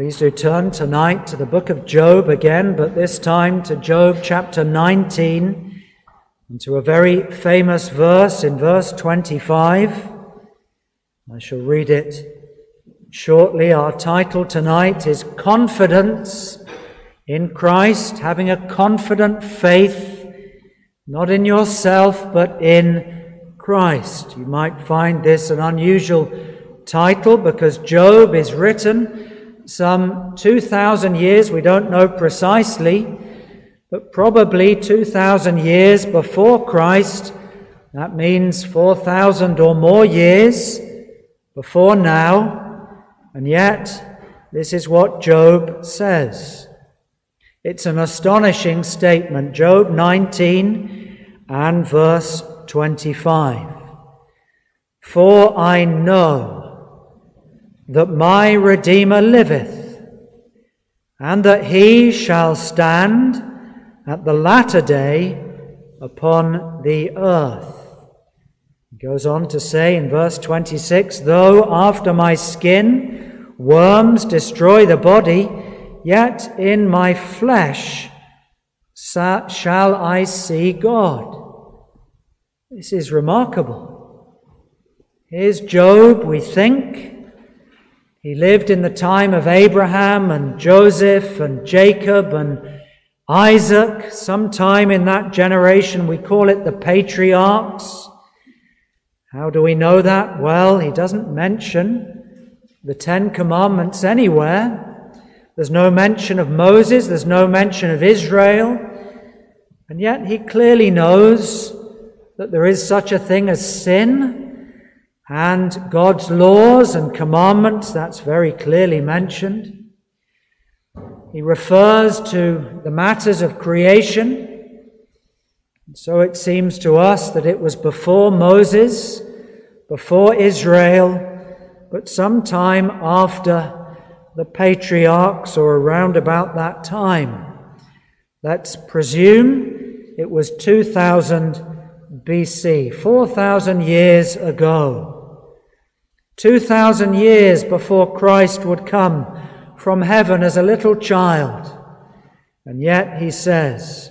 Please do turn tonight to the book of Job again, but this time to Job chapter 19 and to a very famous verse in verse 25. I shall read it shortly. Our title tonight is Confidence in Christ, having a confident faith, not in yourself, but in Christ. You might find this an unusual title because Job is written some 2,000 years, we don't know precisely, but probably 2,000 years before Christ. That means 4,000 or more years before now. And yet, this is what Job says. It's an astonishing statement. Job 19 and verse 25. For I know that my Redeemer liveth, and that he shall stand at the latter day upon the earth. He goes on to say in verse 26 Though after my skin worms destroy the body, yet in my flesh shall I see God. This is remarkable. Here's Job, we think, he lived in the time of Abraham and Joseph and Jacob and Isaac, sometime in that generation. We call it the patriarchs. How do we know that? Well, he doesn't mention the Ten Commandments anywhere. There's no mention of Moses, there's no mention of Israel. And yet he clearly knows that there is such a thing as sin and God's laws and commandments, that's very clearly mentioned. He refers to the matters of creation. So it seems to us that it was before Moses, before Israel, but sometime after the patriarchs or around about that time. Let's presume it was 2000 BC, 4,000 years ago. 2,000 years before Christ would come from heaven as a little child. And yet he says,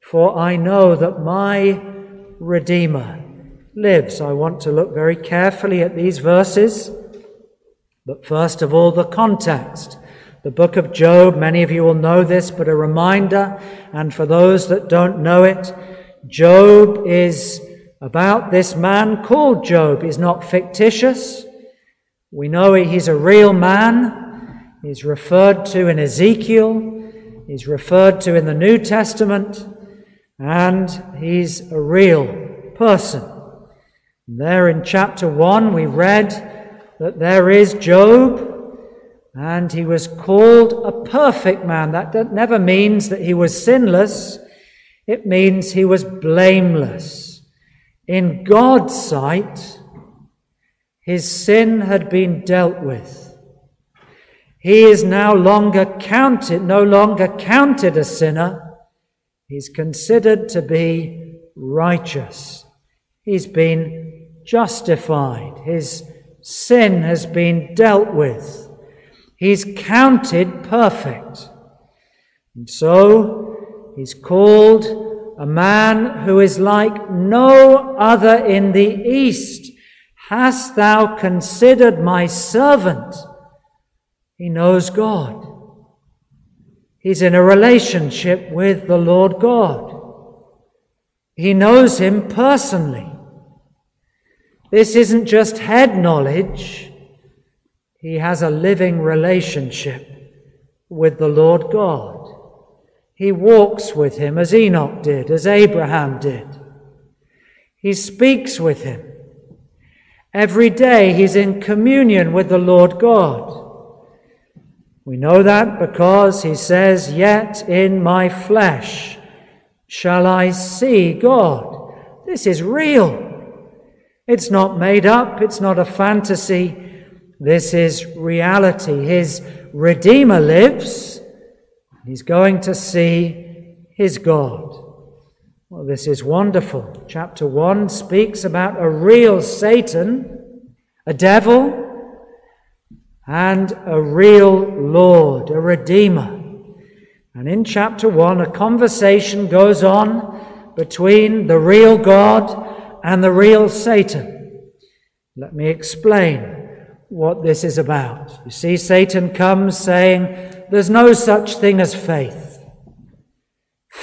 For I know that my Redeemer lives. I want to look very carefully at these verses. But first of all, the context. The book of Job, many of you will know this, but a reminder, and for those that don't know it, Job is about this man called Job. He's not fictitious. We know he's a real man. He's referred to in Ezekiel. He's referred to in the New Testament. And he's a real person. There in chapter 1, we read that there is Job, and he was called a perfect man. That never means that he was sinless, it means he was blameless. In God's sight, his sin had been dealt with. He is now longer counted, no longer counted a sinner. He's considered to be righteous. He's been justified. His sin has been dealt with. He's counted perfect. And so he's called a man who is like no other in the East Hast thou considered my servant? He knows God. He's in a relationship with the Lord God. He knows him personally. This isn't just head knowledge. He has a living relationship with the Lord God. He walks with him as Enoch did, as Abraham did. He speaks with him. Every day he's in communion with the Lord God. We know that because he says, Yet in my flesh shall I see God. This is real. It's not made up, it's not a fantasy. This is reality. His Redeemer lives. He's going to see his God. Well, this is wonderful. Chapter 1 speaks about a real Satan, a devil, and a real Lord, a Redeemer. And in chapter 1, a conversation goes on between the real God and the real Satan. Let me explain what this is about. You see, Satan comes saying, There's no such thing as faith.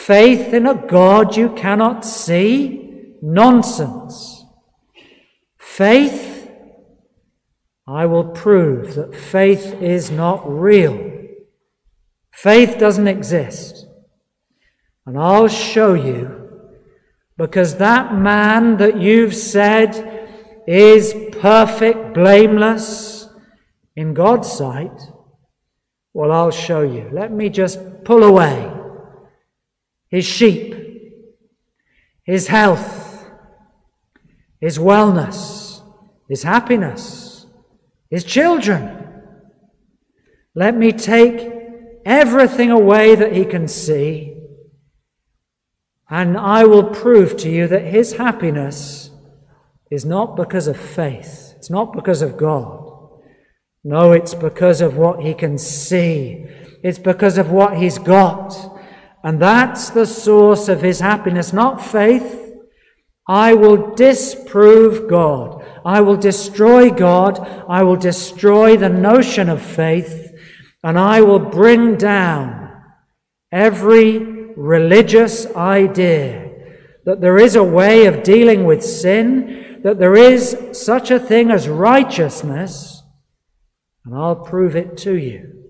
Faith in a God you cannot see? Nonsense. Faith? I will prove that faith is not real. Faith doesn't exist. And I'll show you because that man that you've said is perfect, blameless in God's sight, well, I'll show you. Let me just pull away his sheep, his health, his wellness, his happiness, his children. Let me take everything away that he can see, and I will prove to you that his happiness is not because of faith, it's not because of God. No, it's because of what he can see, it's because of what he's got. And that's the source of his happiness, not faith. I will disprove God. I will destroy God. I will destroy the notion of faith and I will bring down every religious idea that there is a way of dealing with sin, that there is such a thing as righteousness, and I'll prove it to you.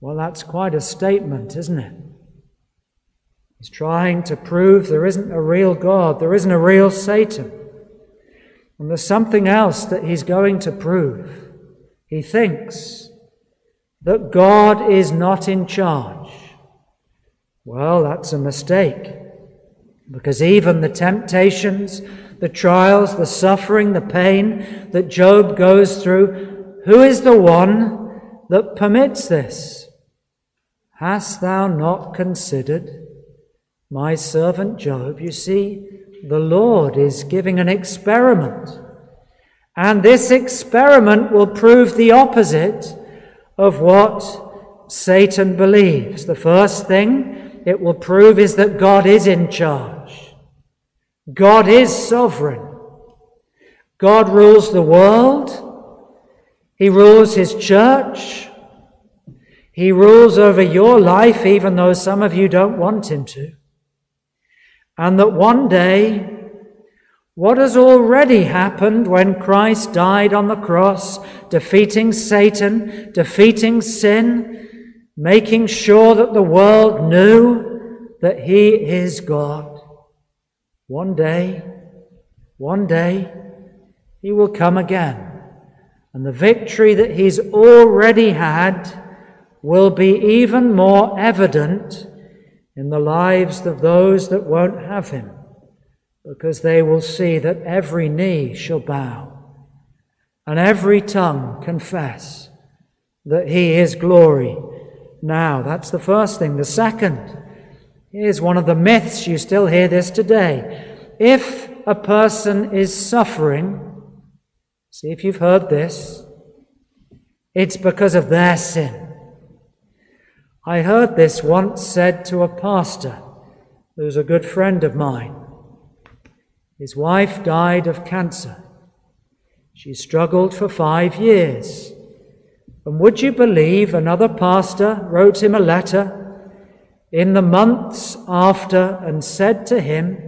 Well, that's quite a statement, isn't it? He's trying to prove there isn't a real God, there isn't a real Satan. And there's something else that he's going to prove. He thinks that God is not in charge. Well, that's a mistake. Because even the temptations, the trials, the suffering, the pain that Job goes through, who is the one that permits this? Hast thou not considered my servant Job? You see, the Lord is giving an experiment. And this experiment will prove the opposite of what Satan believes. The first thing it will prove is that God is in charge. God is sovereign. God rules the world. He rules his church. He rules over your life, even though some of you don't want him to. And that one day what has already happened when Christ died on the cross, defeating Satan, defeating sin, making sure that the world knew that He is God? One day, one day, He will come again. And the victory that He's already had will be even more evident in the lives of those that won't have Him because they will see that every knee shall bow and every tongue confess that He is glory. Now, that's the first thing. The second is one of the myths. You still hear this today. If a person is suffering, see if you've heard this, it's because of their sin. I heard this once said to a pastor who's a good friend of mine. His wife died of cancer. She struggled for five years. And would you believe another pastor wrote him a letter in the months after and said to him,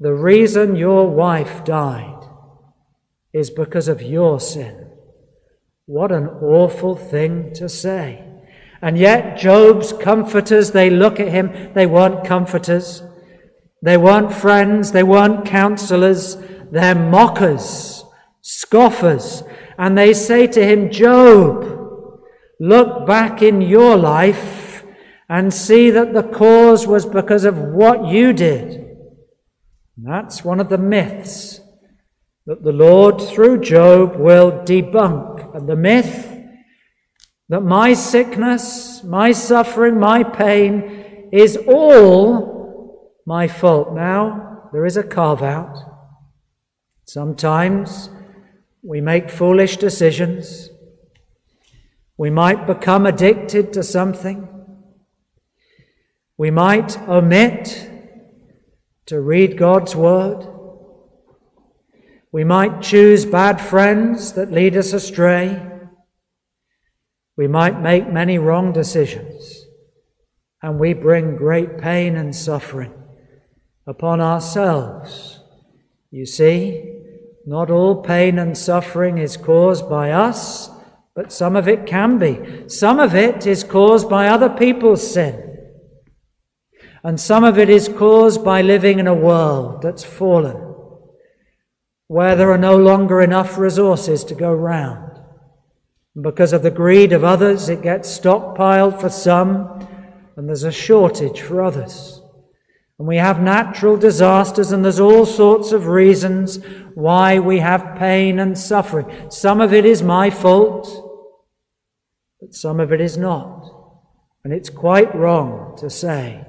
The reason your wife died is because of your sin. What an awful thing to say. And yet, Job's comforters, they look at him, they weren't comforters. They weren't friends, they weren't counselors, they're mockers, scoffers. And they say to him, Job, look back in your life and see that the cause was because of what you did. that's one of the myths that the Lord, through Job, will debunk. And the myth that my sickness, my suffering, my pain is all my fault. Now, there is a carve out. Sometimes we make foolish decisions. We might become addicted to something. We might omit to read God's Word. We might choose bad friends that lead us astray. We might make many wrong decisions, and we bring great pain and suffering upon ourselves. You see, not all pain and suffering is caused by us, but some of it can be. Some of it is caused by other people's sin. And some of it is caused by living in a world that's fallen, where there are no longer enough resources to go round. Because of the greed of others, it gets stockpiled for some, and there's a shortage for others. And we have natural disasters, and there's all sorts of reasons why we have pain and suffering. Some of it is my fault, but some of it is not. And it's quite wrong to say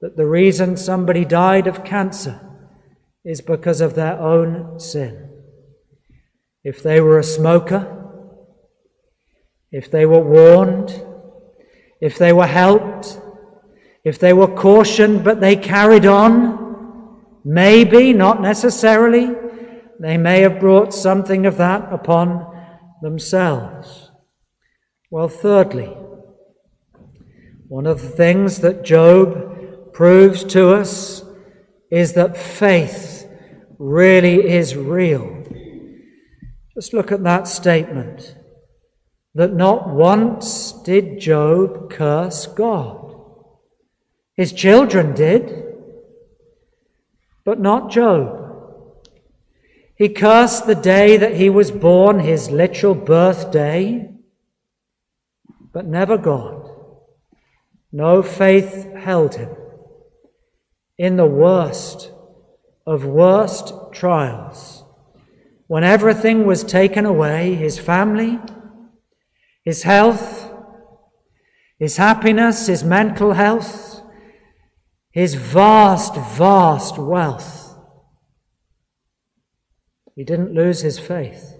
that the reason somebody died of cancer is because of their own sin. If they were a smoker, if they were warned, if they were helped, if they were cautioned but they carried on, maybe, not necessarily, they may have brought something of that upon themselves. Well, thirdly, one of the things that Job proves to us is that faith really is real. Just look at that statement that not once did Job curse God. His children did, but not Job. He cursed the day that he was born, his literal birthday, but never God. No faith held him in the worst of worst trials, when everything was taken away his family, his health, his happiness, his mental health, his vast, vast wealth. He didn't lose his faith.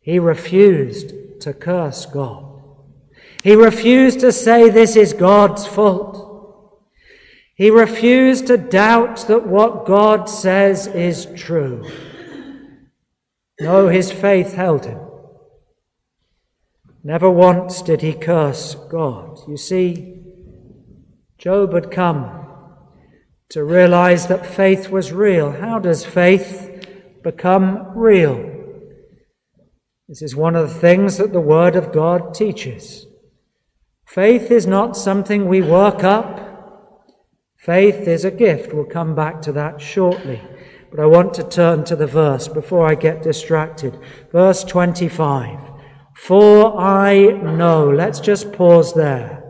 He refused to curse God. He refused to say this is God's fault. He refused to doubt that what God says is true. No, his faith held him. Never once did he curse God. You see, Job had come to realize that faith was real. How does faith become real? This is one of the things that the Word of God teaches. Faith is not something we work up Faith is a gift. We'll come back to that shortly. But I want to turn to the verse before I get distracted. Verse 25. For I know, let's just pause there.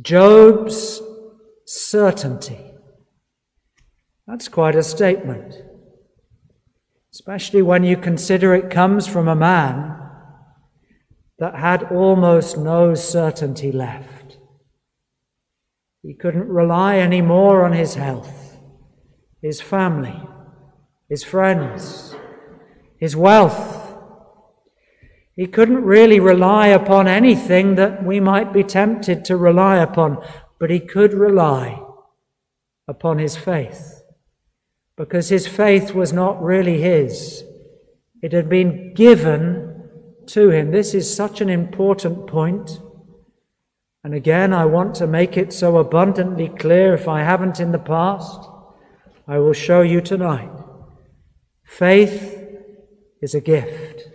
Job's certainty. That's quite a statement. Especially when you consider it comes from a man that had almost no certainty left. He couldn't rely any more on his health, his family, his friends, his wealth. He couldn't really rely upon anything that we might be tempted to rely upon, but he could rely upon his faith because his faith was not really his. It had been given to him. This is such an important point. And again, I want to make it so abundantly clear if I haven't in the past, I will show you tonight. Faith is a gift.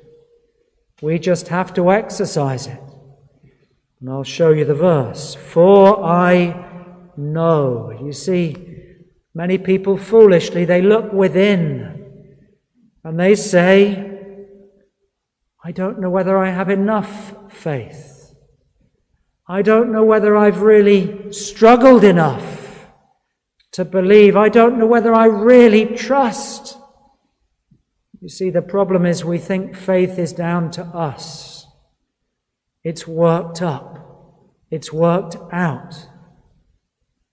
We just have to exercise it. And I'll show you the verse. For I know. You see, many people foolishly, they look within and they say, I don't know whether I have enough faith. I don't know whether I've really struggled enough to believe. I don't know whether I really trust. You see, the problem is we think faith is down to us. It's worked up. It's worked out.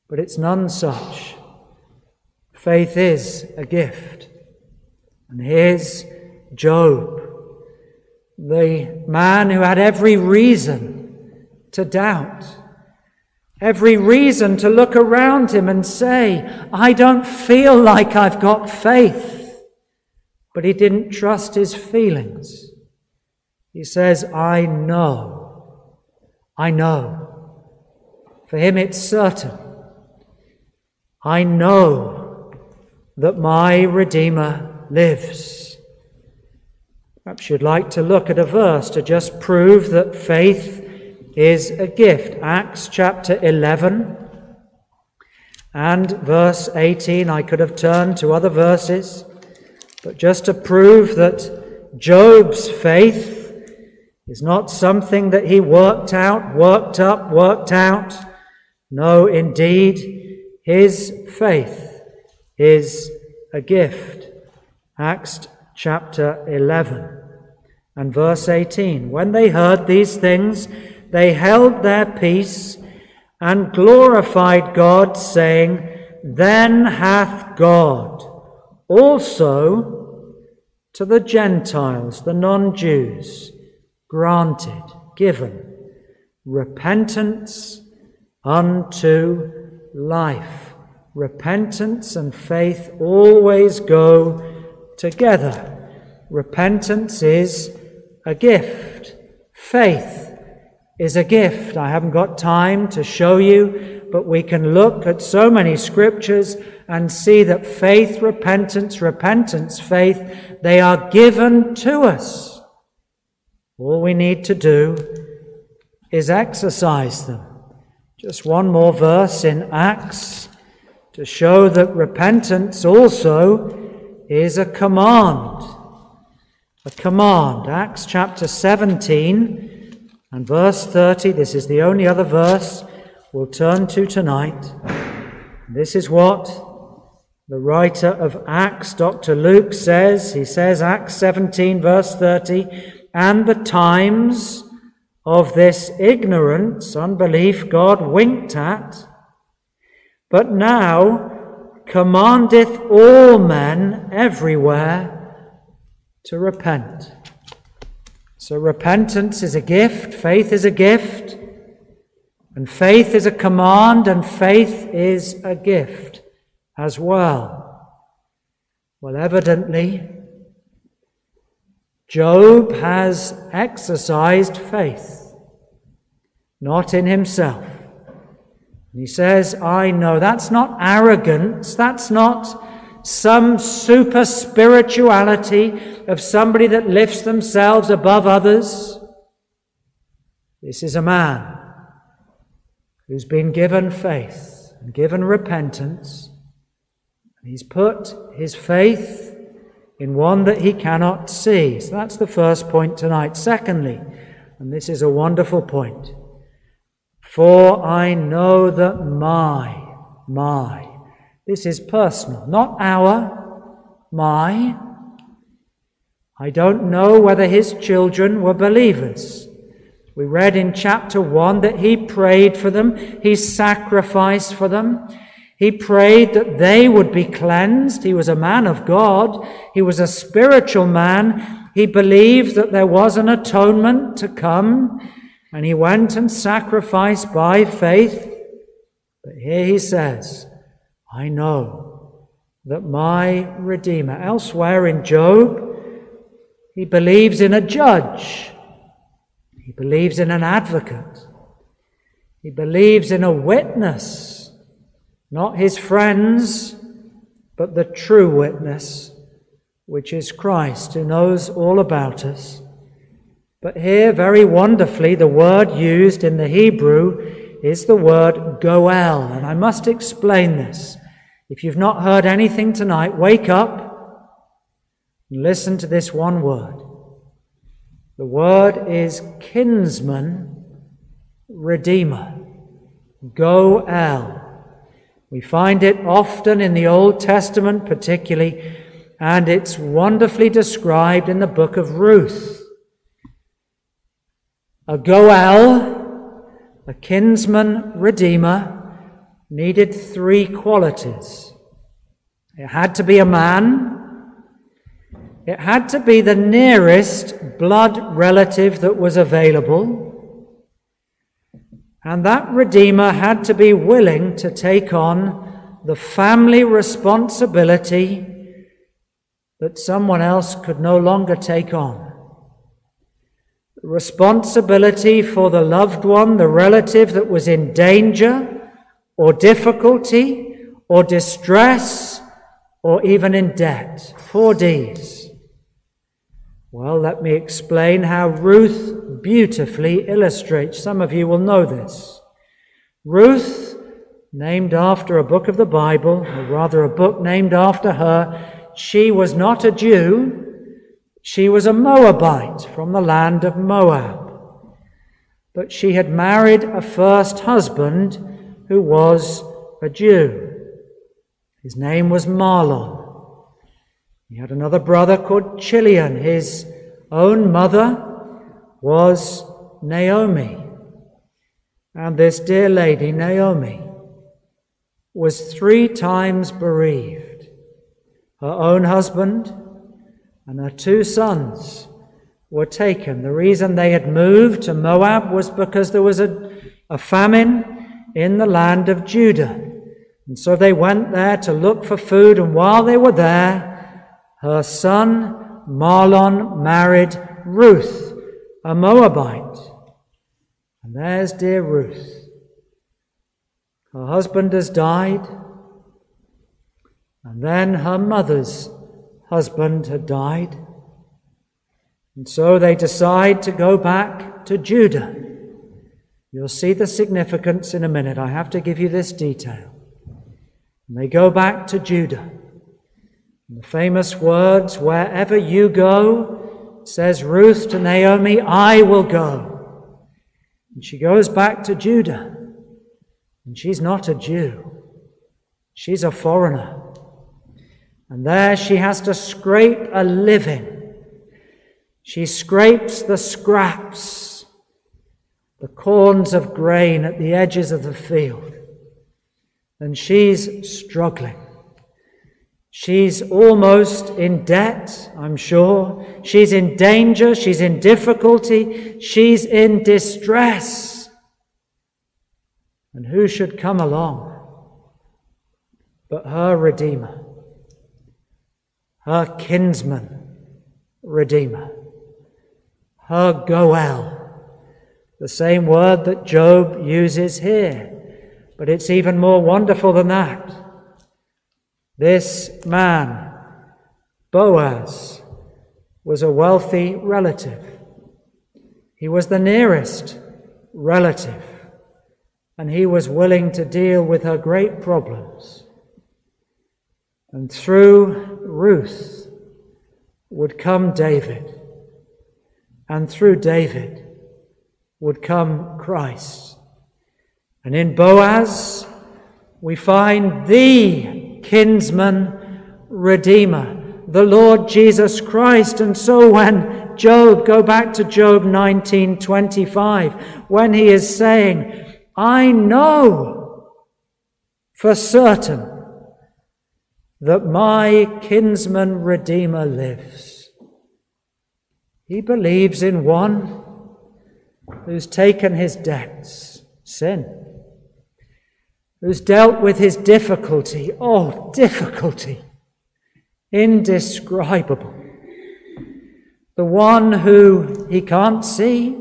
But it's none such. Faith is a gift. And here's Job. the man who had every reason to doubt, every reason to look around him and say, I don't feel like I've got faith. But he didn't trust his feelings. He says, I know. I know. For him, it's certain. I know that my Redeemer lives. Perhaps you'd like to look at a verse to just prove that faith is a gift. Acts chapter 11 and verse 18. I could have turned to other verses, but just to prove that Job's faith is not something that he worked out, worked up, worked out. No, indeed, his faith is a gift. Acts chapter 11 and verse 18. When they heard these things, they held their peace and glorified God, saying, Then hath God also to the Gentiles, the non Jews, granted, given repentance unto life. Repentance and faith always go together. Repentance is a gift. Faith is a gift. I haven't got time to show you, but we can look at so many scriptures and see that faith, repentance, repentance, faith, they are given to us. All we need to do is exercise them. Just one more verse in Acts to show that repentance also is a command. A command. Acts chapter 17 and verse 30. This is the only other verse we'll turn to tonight. This is what the writer of Acts, Dr. Luke, says. He says, Acts 17, verse 30, and the times of this ignorance, unbelief, God winked at, but now commandeth all men everywhere to repent. So repentance is a gift, faith is a gift, and faith is a command, and faith is a gift as well. Well, evidently, Job has exercised faith, not in himself. he says, I know. That's not arrogance. That's not some super spirituality of somebody that lifts themselves above others. This is a man who's been given faith and given repentance. And he's put his faith in one that he cannot see. So that's the first point tonight. Secondly, and this is a wonderful point, for I know that my, my, this is personal, not our, my. I don't know whether his children were believers. We read in chapter 1 that he prayed for them, he sacrificed for them. He prayed that they would be cleansed. He was a man of God. He was a spiritual man. He believed that there was an atonement to come, and he went and sacrificed by faith. But here he says, I know that my Redeemer, elsewhere in Job, he believes in a judge. He believes in an advocate. He believes in a witness not his friends, but the true witness, which is Christ, who knows all about us. But here, very wonderfully, the word used in the Hebrew is the word goel. And I must explain this. If you've not heard anything tonight, wake up and listen to this one word. The word is kinsman, redeemer. Goel. We find it often in the Old Testament, particularly, and it's wonderfully described in the book of Ruth. A Goel, a kinsman redeemer, needed three qualities. It had to be a man, It had to be the nearest blood relative that was available. And that Redeemer had to be willing to take on the family responsibility that someone else could no longer take on. The responsibility for the loved one, the relative that was in danger or difficulty or distress or even in debt. Four D's. Well, let me explain how Ruth beautifully illustrates. Some of you will know this. Ruth, named after a book of the Bible, or rather a book named after her, she was not a Jew, she was a Moabite from the land of Moab. But she had married a first husband who was a Jew. His name was Mahlon. He had another brother called Chilion. His own mother was Naomi. And this dear lady, Naomi, was three times bereaved. Her own husband and her two sons were taken. The reason they had moved to Moab was because there was a, a famine in the land of Judah. And so they went there to look for food, and while they were there, her son Mahlon married Ruth, a Moabite. And there's dear Ruth. Her husband has died, and then her mother's husband had died. And so they decide to go back to Judah. You'll see the significance in a minute. I have to give you this detail. And they go back to Judah. And the famous words, Wherever you go, says Ruth to Naomi, I will go. And she goes back to Judah. And she's not a Jew, she's a foreigner. And there she has to scrape a living. She scrapes the scraps, the corns of grain at the edges of the field and she's struggling. She's almost in debt, I'm sure. She's in danger. She's in difficulty. She's in distress. And who should come along but her Redeemer, her kinsman Redeemer, her Goel, the same word that Job uses here. But it's even more wonderful than that. This man, Boaz, was a wealthy relative. He was the nearest relative, and he was willing to deal with her great problems. And through Ruth would come David, and through David would come Christ. And in Boaz, we find the kinsman redeemer, the Lord Jesus Christ. And so when Job, go back to Job 19:25, when he is saying, I know for certain that my kinsman redeemer lives. He believes in one who's taken his debts, sin who's dealt with his difficulty. Oh, difficulty. Indescribable. The one who he can't see.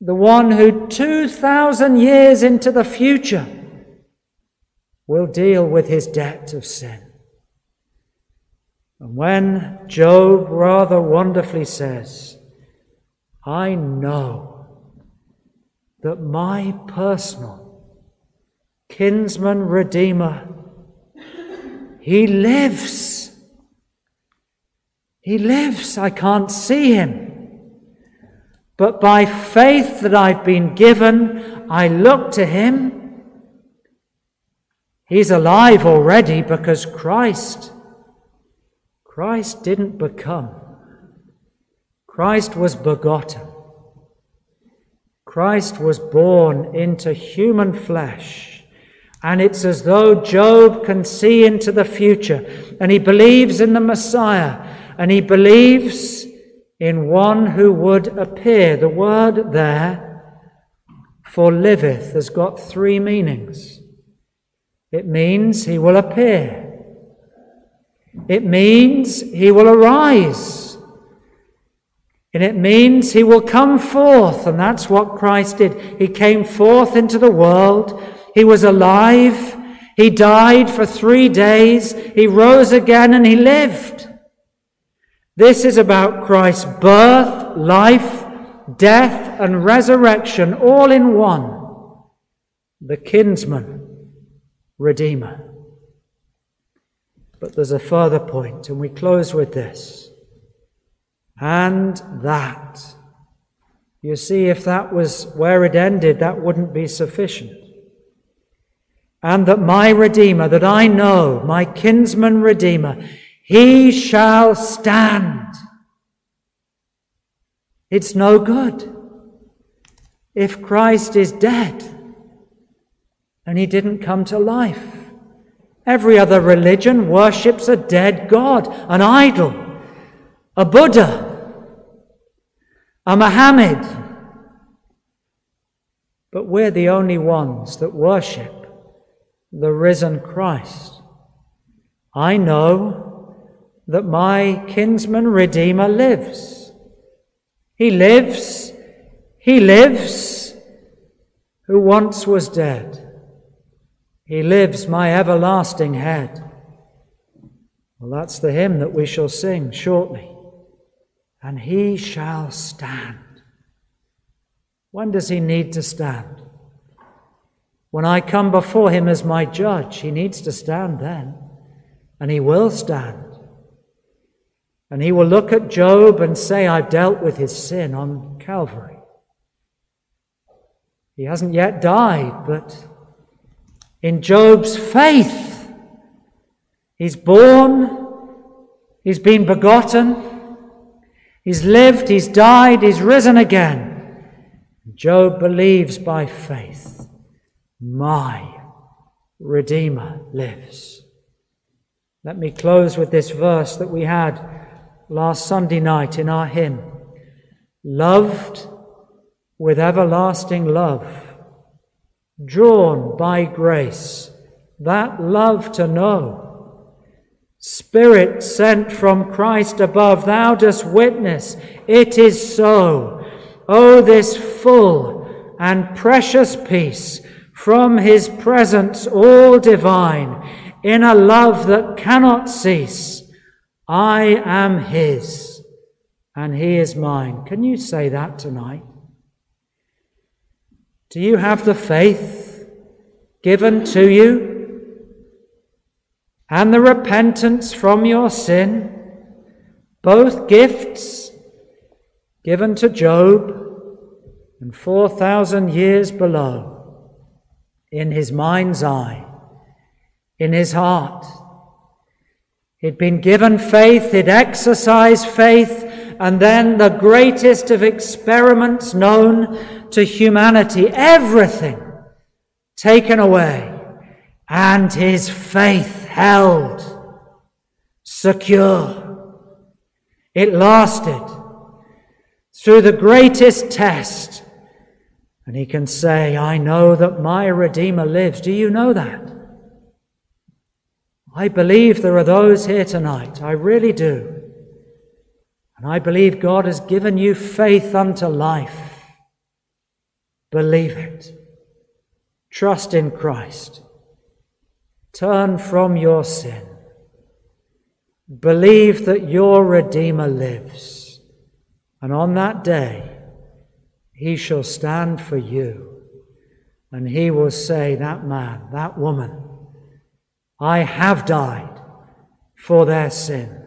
The one who 2,000 years into the future will deal with his debt of sin. And when Job rather wonderfully says, I know that my personal kinsman redeemer. He lives. He lives. I can't see him. But by faith that I've been given, I look to him. He's alive already because Christ, Christ didn't become. Christ was begotten. Christ was born into human flesh and it's as though Job can see into the future and he believes in the Messiah and he believes in one who would appear. The word there for liveth has got three meanings. It means he will appear. It means he will arise. And it means he will come forth. And that's what Christ did. He came forth into the world. He was alive. He died for three days. He rose again and he lived. This is about Christ's birth, life, death, and resurrection all in one. The kinsman, redeemer. But there's a further point, and we close with this. And that. You see, if that was where it ended, that wouldn't be sufficient. And that my Redeemer, that I know, my kinsman Redeemer, he shall stand. It's no good if Christ is dead and he didn't come to life. Every other religion worships a dead God, an idol, a Buddha, a Muhammad. But we're the only ones that worship the risen Christ. I know that my kinsman Redeemer lives. He lives, he lives, who once was dead. He lives, my everlasting head. Well, that's the hymn that we shall sing shortly. And he shall stand. When does he need to stand? When I come before him as my judge, he needs to stand then. And he will stand. And he will look at Job and say, I've dealt with his sin on Calvary. He hasn't yet died, but in Job's faith. He's born, he's been begotten, he's lived, he's died, he's risen again. Job believes by faith, my Redeemer lives. Let me close with this verse that we had last Sunday night in our hymn. Loved with everlasting love drawn by grace, that love to know. Spirit sent from Christ above, thou dost witness, it is so. Oh, this full and precious peace from his presence all divine, in a love that cannot cease. I am his, and he is mine. Can you say that tonight? Do you have the faith given to you and the repentance from your sin? Both gifts given to Job and 4,000 years below in his mind's eye, in his heart. He'd been given faith, he'd exercised faith, and then the greatest of experiments known to humanity, everything taken away, and his faith held secure. It lasted through the greatest test. And he can say, I know that my Redeemer lives. Do you know that? I believe there are those here tonight. I really do. And I believe God has given you faith unto life. Believe it. Trust in Christ. Turn from your sin. Believe that your Redeemer lives. And on that day, he shall stand for you. And he will say, That man, that woman, I have died for their sin.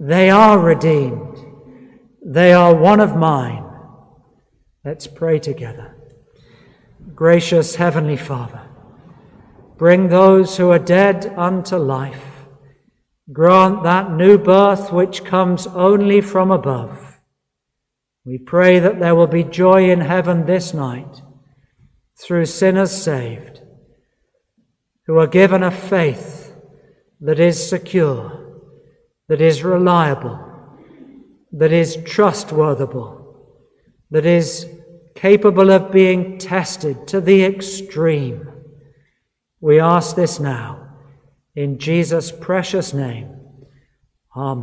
They are redeemed. They are one of mine. Let's pray together. Gracious Heavenly Father, bring those who are dead unto life. Grant that new birth which comes only from above. We pray that there will be joy in heaven this night through sinners saved, who are given a faith that is secure that is reliable, that is trustworthy, that is capable of being tested to the extreme. We ask this now in Jesus' precious name. Amen.